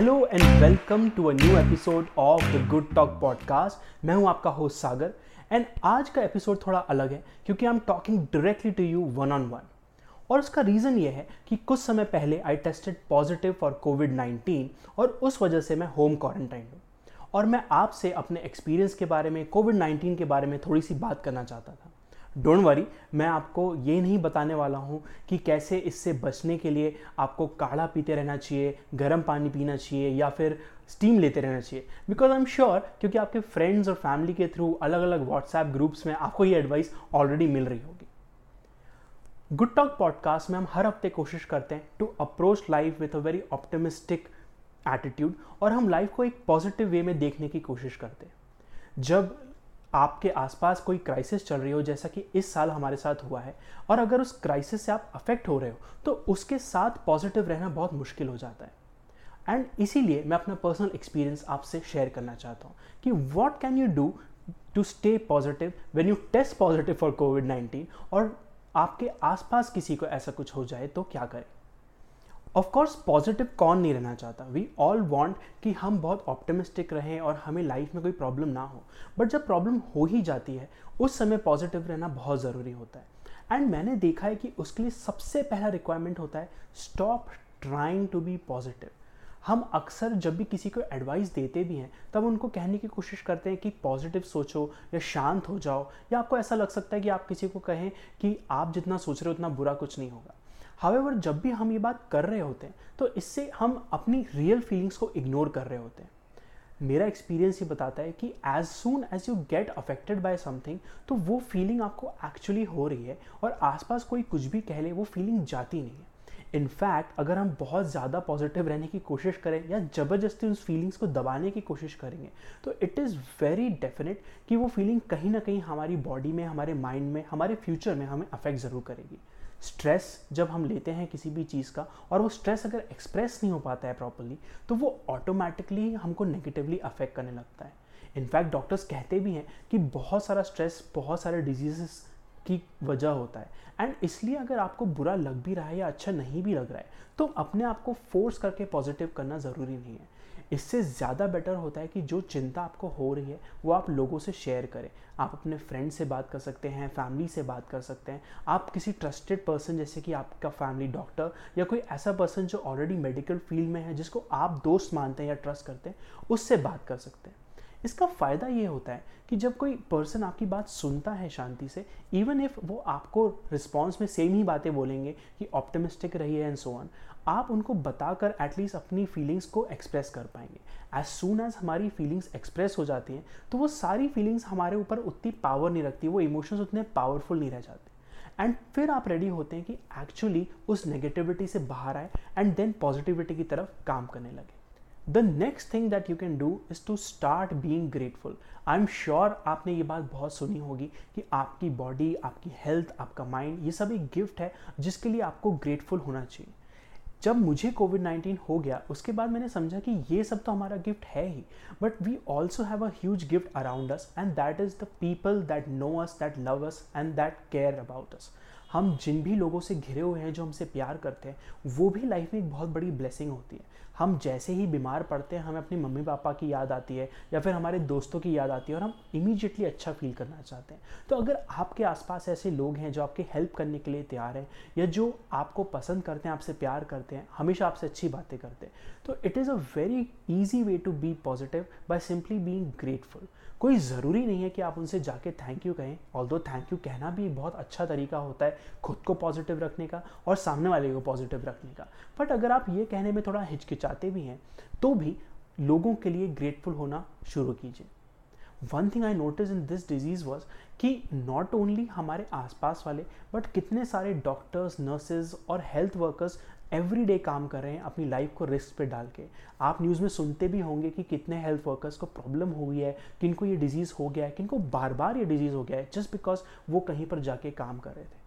Hello and welcome to a new episode of the good talk podcast मैं हूँ आपका host Sagar and आज का एपिसोड थोड़ा अलग है, क्योंकि I am talking directly to you one on one और उसका रीज़न ये है कि कुछ समय पहले I tested positive for covid 19 और उस वजह से मैं होम क्वारंटाइन हूँ। और मैं आपसे अपने एक्सपीरियंस के बारे में कोविड 19 के बारे में थोड़ी सी बात करना चाहता था। डोंट वरी मैं आपको ये नहीं बताने वाला हूँ कि कैसे इससे बचने के लिए आपको काढ़ा पीते रहना चाहिए, गर्म पानी पीना चाहिए या फिर स्टीम लेते रहना चाहिए। बिकॉज़ आई एम श्योर क्योंकि आपके फ्रेंड्स और फैमिली के थ्रू अलग अलग व्हाट्सएप ग्रुप्स में आपको ये एडवाइस ऑलरेडी मिल रही होगी। गुड टॉक पॉडकास्ट में हम हर हफ़्ते कोशिश करते हैं to approach life with a very optimistic attitude और हम लाइफ को एक पॉजिटिव वे में देखने की कोशिश करते हैं। जब आपके आसपास कोई क्राइसिस चल रही हो, जैसा कि इस साल हमारे साथ हुआ है, और अगर उस क्राइसिस से आप अफेक्ट हो रहे हो तो उसके साथ पॉजिटिव रहना बहुत मुश्किल हो जाता है। एंड इसीलिए मैं अपना पर्सनल एक्सपीरियंस आपसे शेयर करना चाहता हूँ कि what can you do to stay positive when you test positive for covid nineteen और आपके आसपास किसी को ऐसा कुछ हो जाए तो क्या करें? ऑफ़ कोर्स पॉजिटिव कौन नहीं रहना चाहता? वी ऑल वॉन्ट कि हम बहुत ऑप्टिमिस्टिक रहें और हमें लाइफ में कोई प्रॉब्लम ना हो। बट जब प्रॉब्लम हो ही जाती है, उस समय पॉजिटिव रहना बहुत ज़रूरी होता है। एंड मैंने देखा है कि उसके लिए सबसे पहला रिक्वायरमेंट होता है stop trying to be positive हम अक्सर जब भी किसी को एडवाइस देते भी हैं, तब उनको कहने की कोशिश करते हैं कि पॉजिटिव सोचो या शांत हो जाओ। या आपको ऐसा लग सकता है कि आप किसी को कहें कि आप जितना सोच रहे हो, उतना बुरा कुछ नहीं होगा। हावेवर जब भी हम ये बात कर रहे होते हैं तो इससे हम अपनी रियल फीलिंग्स को इग्नोर कर रहे होते हैं। मेरा एक्सपीरियंस ये बताता है कि as soon as you get affected by something तो वो फीलिंग आपको एक्चुअली हो रही है और आसपास कोई कुछ भी कह ले, वो फीलिंग जाती नहीं है। इनफैक्ट अगर हम बहुत ज़्यादा पॉजिटिव रहने की कोशिश करें या ज़बरदस्ती उस फीलिंग्स को दबाने की कोशिश करेंगे तो इट इज़ वेरी डेफिनेट कि वो फीलिंग कहीं ना कहीं हमारी बॉडी में, हमारे माइंड में, हमारे फ्यूचर में हमें अफेक्ट ज़रूर करेगी। स्ट्रेस जब हम लेते हैं किसी भी चीज़ का और वो स्ट्रेस अगर एक्सप्रेस नहीं हो पाता है प्रॉपरली तो वो ऑटोमेटिकली हमको नेगेटिवली अफेक्ट करने लगता है। इनफैक्ट डॉक्टर्स कहते भी हैं कि बहुत सारा स्ट्रेस बहुत सारे डिजीजेस की वजह होता है। एंड इसलिए अगर आपको बुरा लग भी रहा है या अच्छा नहीं भी लग रहा है तो अपने आप को फोर्स करके पॉजिटिव करना ज़रूरी नहीं है। इससे ज़्यादा बेटर होता है कि जो चिंता आपको हो रही है, वो आप लोगों से शेयर करें। आप अपने फ्रेंड से बात कर सकते हैं फैमिली से बात कर सकते हैं। आप किसी ट्रस्टेड पर्सन जैसे कि आपका फैमिली डॉक्टर या कोई ऐसा पर्सन जो ऑलरेडी मेडिकल फ़ील्ड में है, जिसको आप दोस्त मानते हैं या ट्रस्ट करते हैं, उससे बात कर सकते हैं। इसका फ़ायदा ये होता है कि जब कोई पर्सन आपकी बात सुनता है शांति से इवन इफ़ वो आपको रिस्पॉन्स में सेम ही बातें बोलेंगे कि ऑप्टिमिस्टिक रहिए एंड सो ऑन आप उनको बताकर एटलीस्ट अपनी फीलिंग्स को एक्सप्रेस कर पाएँगे। एज सुन एज हमारी फीलिंग्स एक्सप्रेस हो जाती हैं तो वो सारी फीलिंग्स हमारे ऊपर उतनी पावर नहीं रखती, वो इमोशंस उतने पावरफुल नहीं रह जाते। एंड फिर आप रेडी होते हैं कि एक्चुअली उस नेगेटिविटी से बाहर आए एंड देन पॉजिटिविटी की तरफ़ काम करने लगे। The next thing that you can do is to start being grateful I am sure आपने ये बात बहुत सुनी होगी कि आपकी बॉडी आपकी हेल्थ आपका माइंड ये सब एक गिफ्ट है जिसके लिए आपको ग्रेटफुल होना चाहिए। जब मुझे कोविड नाइन्टीन हो गया, उसके बाद मैंने समझा कि ये सब तो हमारा गिफ्ट है ही। But we also have a huge gift around us and that is the people that know us that love us and that care about us हम जिन भी लोगों से घिरे हुए हैं, जो हमसे प्यार करते हैं, वो भी लाइफ में एक बहुत बड़ी ब्लेसिंग होती है। हम जैसे ही बीमार पड़ते हैं, हमें अपने मम्मी पापा की याद आती है, या फिर हमारे दोस्तों की याद आती है और हम इमीजिएटली अच्छा फील करना चाहते हैं। तो अगर आपके आसपास ऐसे लोग हैं, जो आपकी हेल्प करने के लिए तैयार हैं, या जो आपको पसंद करते हैं, आपसे प्यार करते हैं, हमेशा आपसे अच्छी बातें करते हैं तो it is a very easy way to be positive by simply being grateful कोई ज़रूरी नहीं है कि आप उनसे जाके थैंक यू कहें ऑल दो थैंक यू कहना भी बहुत अच्छा तरीका होता है खुद को पॉजिटिव रखने का और सामने वाले को पॉजिटिव रखने का। बट अगर आप ये कहने में थोड़ा हिचकिचाते भी हैं तो भी लोगों के लिए ग्रेटफुल होना शुरू कीजिए। One thing I notice in this disease was कि नॉट ओनली हमारे आसपास वाले बट कितने सारे डॉक्टर्स नर्सेज और हेल्थ वर्कर्स एवरी डे काम कर रहे हैं, अपनी लाइफ को रिस्क पे डाल के। आप न्यूज़ में सुनते भी होंगे कि कितने हेल्थ वर्कर्स को प्रॉब्लम हो गई है, किनको ये डिज़ीज़ हो गया है, किनको बार बार ये डिज़ीज़ हो गया है जस्ट बिकॉज़ वो कहीं पर जाके काम कर रहे थे।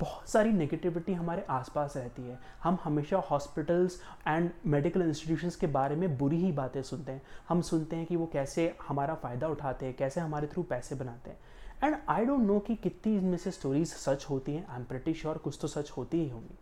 बहुत सारी नेगेटिविटी हमारे आसपास रहती है। हम हमेशा हॉस्पिटल्स एंड मेडिकल इंस्टीट्यूशंस के बारे में बुरी ही बातें सुनते हैं। हम सुनते हैं कि वो कैसे हमारा फ़ायदा उठाते हैं, कैसे हमारे थ्रू पैसे बनाते हैं। एंड आई डोंट नो कि कितनी इनमें से स्टोरीज सच होती हैं आई एम प्रिटी श्योर कुछ तो सच होती ही होंगी।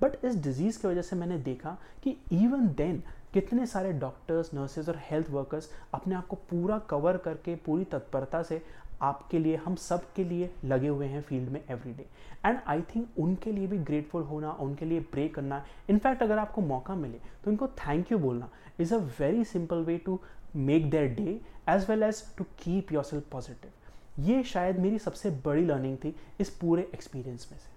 बट इस डिज़ीज़ की वजह से मैंने देखा कि इवन देन कितने सारे डॉक्टर्स नर्सेज और हेल्थ वर्कर्स अपने आप को पूरा कवर करके, पूरी तत्परता से आपके लिए, हम सब के लिए लगे हुए हैं फ़ील्ड में every day and I think उनके लिए भी ग्रेटफुल होना, उनके लिए प्रे करना इनफैक्ट अगर आपको मौका मिले तो उनको थैंक यू बोलना is a very simple way to make their day as well as to keep yourself positive ये शायद मेरी सबसे बड़ी लर्निंग थी इस पूरे एक्सपीरियंस में से।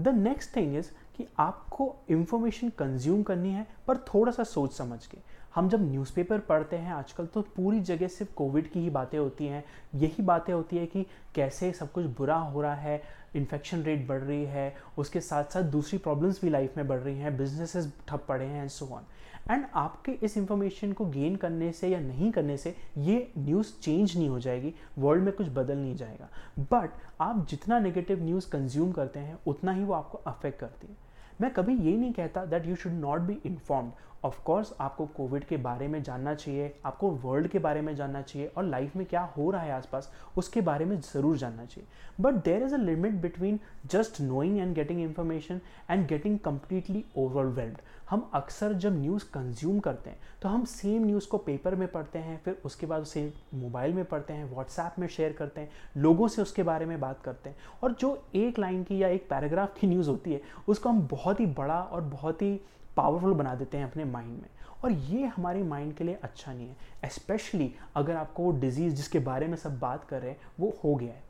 द नेक्स्ट थिंग इज़ कि आपको इंफॉर्मेशन कंज्यूम करनी है, पर थोड़ा सा सोच समझ के। हम जब न्यूज़पेपर पढ़ते हैं आजकल तो पूरी जगह सिर्फ़ कोविड की ही बातें होती हैं। यही बातें होती है कि कैसे सब कुछ बुरा हो रहा है इन्फेक्शन रेट बढ़ रही है, उसके साथ साथ दूसरी प्रॉब्लम्स भी लाइफ में बढ़ रही हैं बिजनेसेस ठप पड़े हैं एंड सो ऑन एंड आपके इस इंफॉर्मेशन को गेन करने से या नहीं करने से ये न्यूज़ चेंज नहीं हो जाएगी वर्ल्ड में कुछ बदल नहीं जाएगा. बट आप जितना नेगेटिव न्यूज़ कंज्यूम करते हैं, उतना ही वो आपको अफेक्ट करती है. मैं कभी ये नहीं कहता that you should not be informed of course आपको कोविड के बारे में जानना चाहिए, आपको वर्ल्ड के बारे में जानना चाहिए और लाइफ में क्या हो रहा है आसपास, उसके बारे में ज़रूर जानना चाहिए। But there is a limit between just knowing and getting information and getting completely overwhelmed हम अक्सर जब न्यूज़ कंज्यूम करते हैं तो हम सेम न्यूज़ को पेपर में पढ़ते हैं, फिर उसके बाद उसे मोबाइल में पढ़ते हैं व्हाट्सएप में शेयर करते हैं, लोगों से उसके बारे में बात करते हैं। और जो एक लाइन की या एक पैराग्राफ की न्यूज़ होती है, उसको हम बहुत ही बड़ा और बहुत ही पावरफुल बना देते हैं अपने माइंड में। और ये हमारे माइंड के लिए अच्छा नहीं है स्पेशली अगर आपको वो डिज़ीज़ जिसके बारे में सब बात कर रहे हैं, वो हो गया है।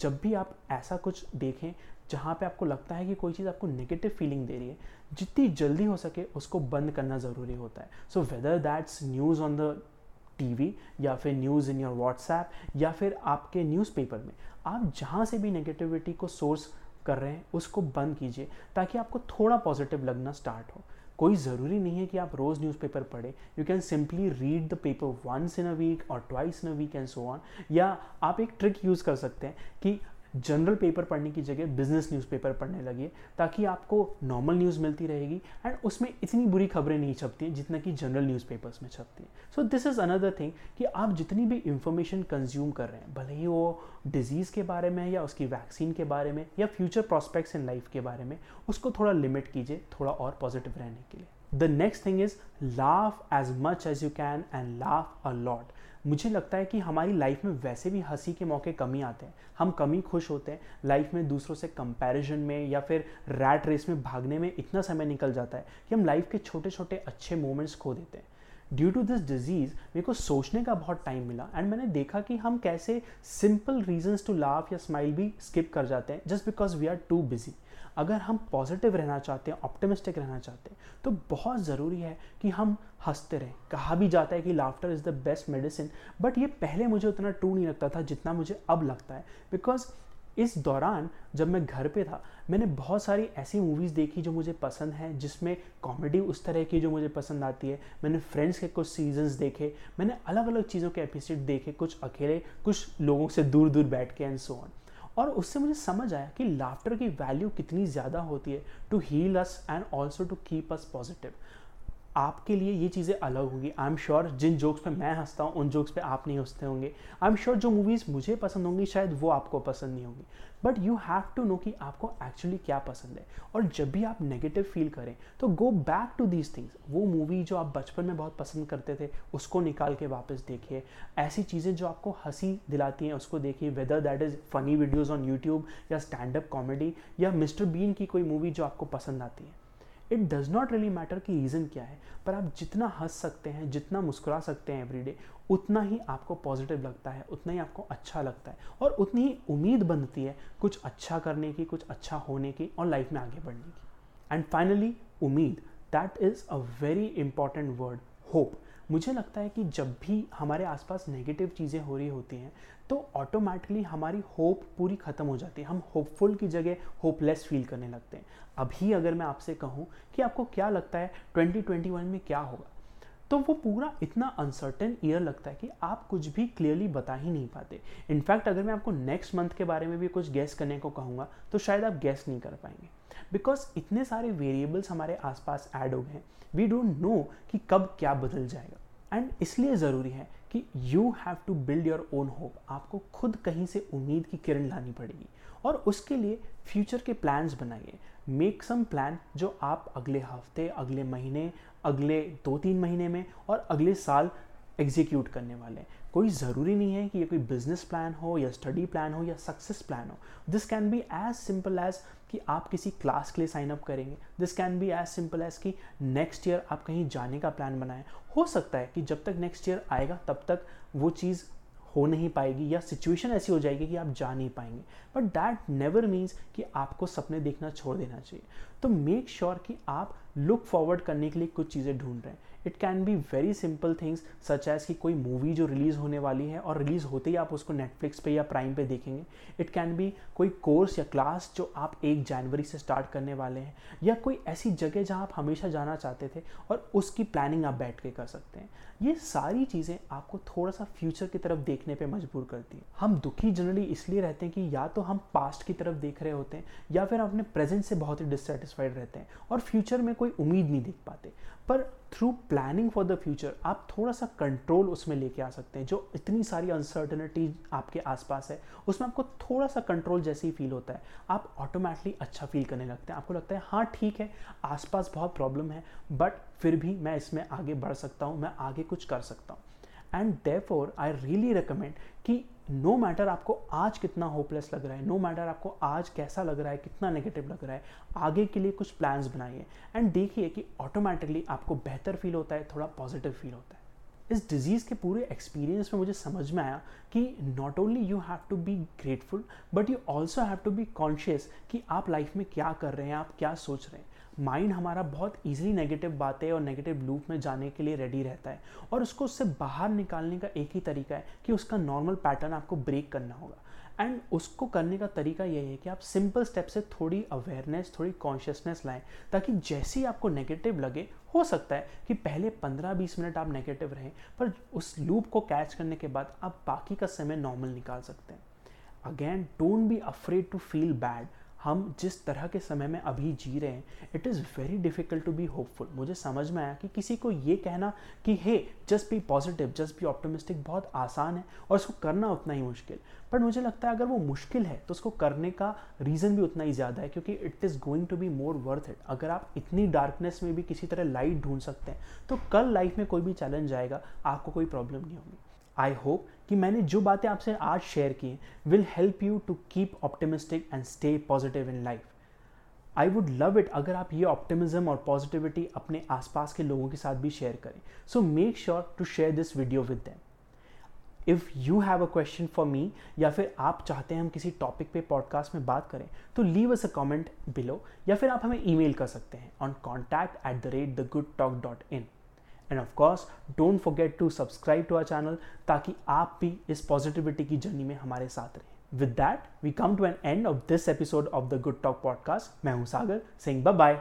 जब भी आप ऐसा कुछ देखें, जहाँ पे आपको लगता है कि कोई चीज़ आपको नेगेटिव फीलिंग दे रही है, जितनी जल्दी हो सके उसको बंद करना ज़रूरी होता है। So whether that's news on the TV या फिर न्यूज़ इन योर व्हाट्सएप या फिर आपके न्यूज़पेपर में, आप जहाँ से भी नेगेटिविटी को सोर्स कर रहे हैं, उसको बंद कीजिए, ताकि आपको थोड़ा पॉजिटिव लगना स्टार्ट हो। कोई ज़रूरी नहीं है कि आप रोज़ न्यूज़पेपर पढ़ें। You can simply read the paper once in a week और twice in a week and so on या आप एक ट्रिक यूज़ कर सकते हैं कि जनरल पेपर पढ़ने की जगह बिज़नेस न्यूज़पेपर पढ़ने लगिए ताकि आपको नॉर्मल न्यूज़ मिलती रहेगी एंड उसमें इतनी बुरी खबरें नहीं छपती हैं जितना कि जनरल न्यूज़पेपर्स में छपती हैं। So this is another thing कि आप जितनी भी इंफॉर्मेशन कंज्यूम कर रहे हैं, भले ही वो डिज़ीज़ के बारे में या उसकी वैक्सीन के बारे में या फ्यूचर प्रॉस्पेक्ट्स इन लाइफ के बारे में उसको थोड़ा लिमिट कीजिए, थोड़ा और पॉजिटिव रहने के लिए। The next thing is laugh as much as you can and laugh a lot मुझे लगता है कि हमारी लाइफ में वैसे भी हँसी के मौके कमी आते हैं। हम कमी खुश होते हैं। लाइफ में दूसरों से कंपैरिजन में या फिर रैट रेस में भागने में इतना समय निकल जाता है कि हम लाइफ के छोटे छोटे अच्छे मोमेंट्स खो देते हैं। ड्यू टू दिस डिज़ीज़ मेरे को सोचने का बहुत टाइम मिला। एंड मैंने देखा कि हम कैसे सिंपल रीजंस टू लाफ या स्माइल भी स्किप कर जाते हैं just because we are too busy अगर हम पॉजिटिव रहना चाहते हैं ऑप्टिमिस्टिक रहना चाहते हैं तो बहुत ज़रूरी है कि हम हँसते रहें। कहा भी जाता है कि laughter is the best medicine but ये पहले मुझे उतना ट्रू नहीं लगता था जितना मुझे अब लगता है। बिकॉज़ इस दौरान जब मैं घर पे था, मैंने बहुत सारी ऐसी मूवीज़ देखी जो मुझे पसंद है, जिसमें कॉमेडी उस तरह की जो मुझे पसंद आती है। मैंने फ्रेंड्स के कुछ सीजन्स देखे, मैंने अलग अलग चीज़ों के एपिसोड देखे, कुछ अकेले, कुछ लोगों से दूर दूर बैठ के एंड सो ऑन और उससे मुझे समझ आया कि लाफ्टर की वैल्यू कितनी ज़्यादा होती है to heal us and also to keep us positive आपके लिए ये चीज़ें अलग होंगी। आई एम श्योर जिन जोक्स पे मैं हंसता हूँ, उन जोक्स पे आप नहीं हँसते होंगे। आई एम श्योर जो मूवीज़ मुझे पसंद होंगी, शायद वो आपको पसंद नहीं होंगी। But you have to know कि आपको एक्चुअली क्या पसंद है। और जब भी आप नेगेटिव फील करें तो go back to these things वो मूवी जो आप बचपन में बहुत पसंद करते थे, उसको निकाल के वापस देखिए। ऐसी चीज़ें जो आपको हँसी दिलाती हैं, उसको देखिए। Whether that is funny videos on YouTube या स्टैंड अप कॉमेडी या मिस्टर बीन की कोई मूवी जो आपको पसंद आती है। It does not really matter कि रीज़न क्या है, पर आप जितना हंस सकते हैं, जितना मुस्कुरा सकते हैं एवरीडे उतना ही आपको पॉजिटिव लगता है, उतना ही आपको अच्छा लगता है और उतनी ही उम्मीद बनती है कुछ अच्छा करने की, कुछ अच्छा होने की और लाइफ में आगे बढ़ने की। एंड फाइनली उम्मीद that is a very important word hope मुझे लगता है कि जब भी हमारे आसपास नेगेटिव चीज़ें हो रही होती हैं तो ऑटोमेटिकली हमारी होप पूरी ख़त्म हो जाती है। हम होपफुल की जगह होपलेस फील करने लगते हैं। अभी अगर मैं आपसे कहूँ कि आपको क्या लगता है 2021 में क्या होगा? तो वो पूरा इतना अनसर्टेन ईयर लगता है कि आप कुछ भी क्लियरली बता ही नहीं पाते। इनफैक्ट अगर मैं आपको नेक्स्ट मंथ के बारे में भी कुछ गैस करने को कहूँगा तो शायद आप गैस नहीं कर पाएँगे। बिकॉज़ इतने सारे वेरिएबल्स हमारे आसपास ऐड हो गए हैं वी डोंट नो कि कब क्या बदल जाएगा। एंड इसलिए ज़रूरी है कि you have to build your own hope आपको खुद कहीं से उम्मीद की किरण लानी पड़ेगी। और उसके लिए फ्यूचर के प्लान्स बनाइए। मेक सम प्लान जो आप अगले हफ़्ते, अगले महीने अगले दो तीन महीने में और अगले साल एग्जीक्यूट करने वाले हैं। कोई ज़रूरी नहीं है कि ये कोई बिज़नेस प्लान हो या स्टडी प्लान हो या सक्सेस प्लान हो। This can be as simple as कि आप किसी क्लास के लिए साइन अप करेंगे। This can be as simple as कि नेक्स्ट ईयर आप कहीं जाने का प्लान बनाएँ। हो सकता है कि जब तक नेक्स्ट ईयर आएगा, तब तक वो चीज़ हो नहीं पाएगी या सिचुएशन ऐसी हो जाएगी कि आप जा नहीं पाएँगे। बट दैट नेवर मीन्स कि आपको सपने देखना छोड़ देना चाहिए। तो मेक श्योर sure कि आप लुक फॉरवर्ड करने के लिए कुछ चीज़ें ढूंढ रहे हैं। It can be very simple things such as कि कोई मूवी जो रिलीज़ होने वाली है और रिलीज़ होते ही आप उसको नेटफ्लिक्स पे या प्राइम पे देखेंगे। इट कैन बी कोई कोर्स या क्लास जो आप एक जनवरी से स्टार्ट करने वाले हैं, या कोई ऐसी जगह जहाँ आप हमेशा जाना चाहते थे और उसकी प्लानिंग आप बैठ के कर सकते हैं। ये सारी चीज़ें आपको थोड़ा सा फ्यूचर की तरफ़ देखने पर मजबूर करती है। हम दुखी जनरली इसलिए रहते हैं कि या तो हम पास्ट की तरफ़ देख रहे होते हैं, या फिर अपने प्रेजेंट से बहुत ही डिससेटिस्फाइड रहते हैं और फ्यूचर में कोई उम्मीद नहीं देख पाते। पर through planning for the future आप थोड़ा सा कंट्रोल उसमें लेके आ सकते हैं, जो इतनी सारी अनसर्टनिटी आपके आसपास है, उसमें आपको थोड़ा सा कंट्रोल जैसे ही फील होता है। आप ऑटोमेटिकली अच्छा फील करने लगते हैं। आपको लगता है हाँ ठीक है, आसपास बहुत प्रॉब्लम है बट फिर भी मैं इसमें आगे बढ़ सकता हूँ, मैं आगे कुछ कर सकता हूँ। And therefore I really recommend कि नो no मैटर आपको आज कितना होपलेस लग रहा है नो no मैटर आपको आज कैसा लग रहा है, कितना नेगेटिव लग रहा है, आगे के लिए कुछ प्लान्स बनाइए। एंड देखिए कि ऑटोमेटिकली आपको बेहतर फील होता है, थोड़ा पॉजिटिव फील होता है। इस डिज़ीज़ के पूरे एक्सपीरियंस में मुझे समझ में आया कि not only you have to be grateful but you also have to be conscious कि आप लाइफ में क्या कर रहे हैं, आप क्या सोच रहे हैं। माइंड हमारा बहुत ईजिली नेगेटिव बातें और नेगेटिव लूप में जाने के लिए रेडी रहता है। और उसको उससे बाहर निकालने का एक ही तरीका है कि उसका नॉर्मल पैटर्न आपको ब्रेक करना होगा। एंड उसको करने का तरीका यही है कि आप सिंपल स्टेप से थोड़ी अवेयरनेस थोड़ी कॉन्शियसनेस लाएँ, ताकि जैसे ही आपको नेगेटिव लगे, हो सकता है कि पहले 15-20 मिनट आप नेगेटिव रहें, पर उस लूप को कैच करने के बाद आप बाकी का समय नॉर्मल निकाल सकते हैं। Again don't be afraid to feel bad हम जिस तरह के समय में अभी जी रहे हैं it is very difficult to be hopeful मुझे समझ में आया कि किसी को ये कहना कि, hey just be positive just be optimistic बहुत आसान है और उसको करना उतना ही मुश्किल. पर मुझे लगता है अगर वो मुश्किल है तो उसको करने का रीज़न भी उतना ही ज़्यादा है क्योंकि it is going to be more worth it अगर आप इतनी डार्कनेस में भी किसी तरह लाइट ढूंढ सकते हैं तो कल लाइफ में कोई भी चैलेंज आएगा, आपको कोई प्रॉब्लम नहीं होगी। आई होप कि मैंने जो बातें आपसे आज शेयर की will help you to keep optimistic and stay positive in life I would love it अगर आप ये ऑप्टिमिज्म और पॉजिटिविटी अपने आसपास के लोगों के साथ भी शेयर करें। So make sure to share this video with them if you have a question for me या फिर आप चाहते हैं हम किसी टॉपिक पे पॉडकास्ट में बात करें तो leave us a comment below या फिर आप हमें ईमेल कर सकते हैं on contact at the rate the Good Talk dot in and of course don't forget to subscribe to our channel ताकि आप भी इस पॉजिटिविटी की जर्नी में हमारे साथ रहें। With that we come to an end of this episode of the Good Talk podcast मैं हूँ सागर। सिंह बाय